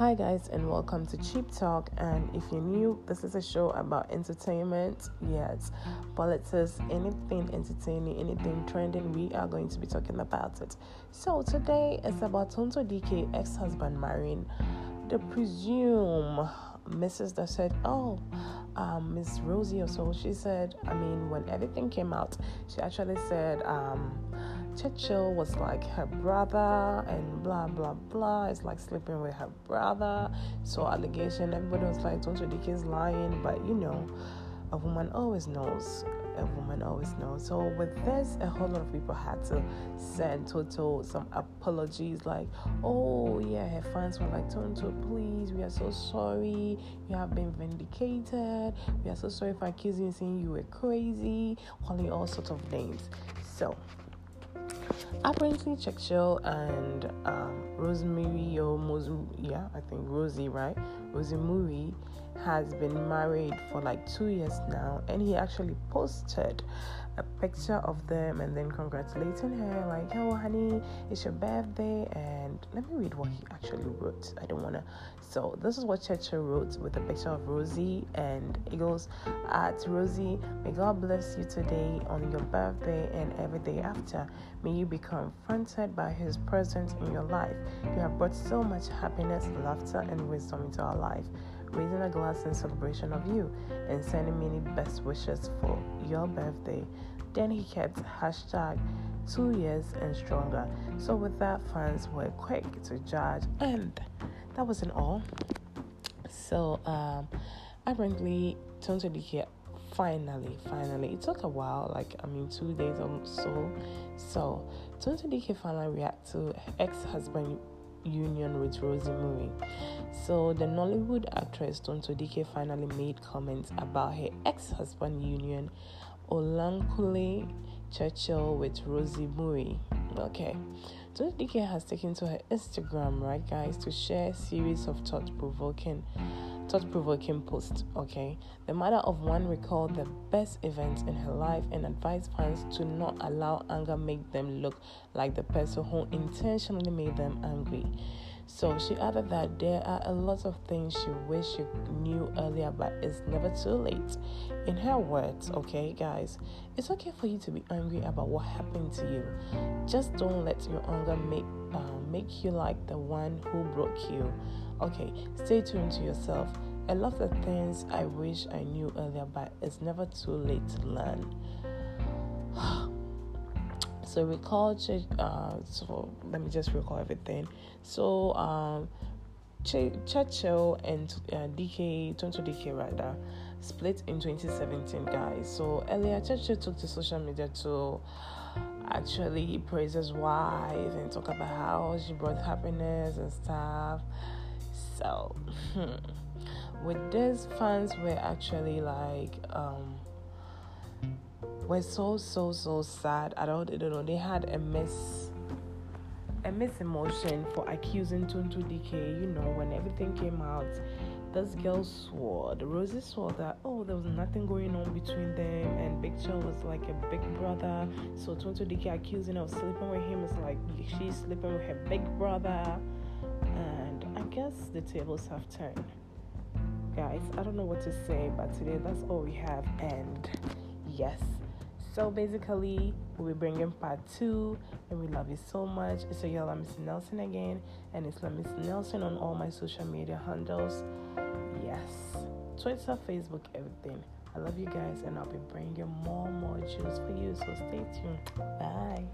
Hi, guys, and welcome to Cheap Talk. And if you're new, this is a show about entertainment, yes, politics, anything entertaining, anything trending. We are going to be talking about it. So, today is about Tonto Dikeh ex husband marrying the presume Mrs. that said, Oh, um, Miss Rosie or so. She said, I mean, when everything came out, she actually said, um, Churchill was like her brother and blah blah blah. It's like sleeping with her brother. So allegation, everybody was like, Tonto Dikeh's lying, but you know, a woman always knows. A woman always knows. So with this, a whole lot of people had to send Toto some apologies, like, oh yeah, her fans were like, Tonto, please, we are so sorry. You have been vindicated. We are so sorry for accusing you saying you were crazy, calling all sorts of names. So apparently Churchill and um, Rosemary or Mos- yeah, I think Rosie, right? Rosie Meurer has been married for like two years now, and he actually posted a picture of them and then congratulating her, like, "Oh, honey, it's your birthday." And let me read what he actually wrote. I don't wanna. So this is what Churchill wrote with a picture of Rosie, and it goes, "At Rosie, may God bless you today on your birthday and every day after. May you be confronted by His presence in your life. You have brought so much happiness, laughter, and wisdom into our life." raising a glass in celebration of you, and sending many best wishes for your birthday. Then he kept hashtag two years and stronger. So with that, fans were quick to judge, and that wasn't all. So um, apparently, Tonto Dikeh finally, finally, it took a while, like I mean, two days or so. So Tonto Dikeh finally react to ex-husband union with Rosie Meurer. So the Nollywood actress Tonto Dikeh finally made comments about her ex-husband union, Olakunle Churchill with Rosie Meurer. Okay. Tonto Dikeh has taken to her Instagram, right guys, to share a series of thought-provoking thought-provoking post. okay? The mother of one recalled the best events in her life and advised fans to not allow anger make them look like the person who intentionally made them angry. So she added that there are a lot of things she wished she knew earlier, but it's never too late. In her words, okay, guys, it's okay for you to be angry about what happened to you. Just don't let your anger make uh, make you like the one who broke you. Okay, stay tuned to yourself. A lot of things I wish I knew earlier, but it's never too late to learn. So recall uh, so let me just recall everything so um Ch- Churchill and uh, Dikeh, Tonto Dikeh rather, split in 2017, guys. So earlier, Churchill took to social media to actually praise his wife and talk about how she brought happiness and stuff. So, with this, fans were actually like, um, were so so so sad. I don't, I don't know. They had a miss a miss emotion for accusing Tonto Dikeh. You know, when everything came out, this girl swore, the Rosie swore that oh there was nothing going on between them, and Big Chill was like a big brother. So Tonto Dikeh accusing her of sleeping with him is like she's sleeping with her big brother, and I guess the tables have turned. Guys, I don't know what to say, but today that's all we have, and yes. So basically, we'll be bringing part two, and we love you so much. It's your girl, Miss Nelson again, and it's Miss Nelson on all my social media handles. Yes, Twitter, Facebook, everything. I love you guys, and I'll be bringing more, more juice for you. So stay tuned. Bye.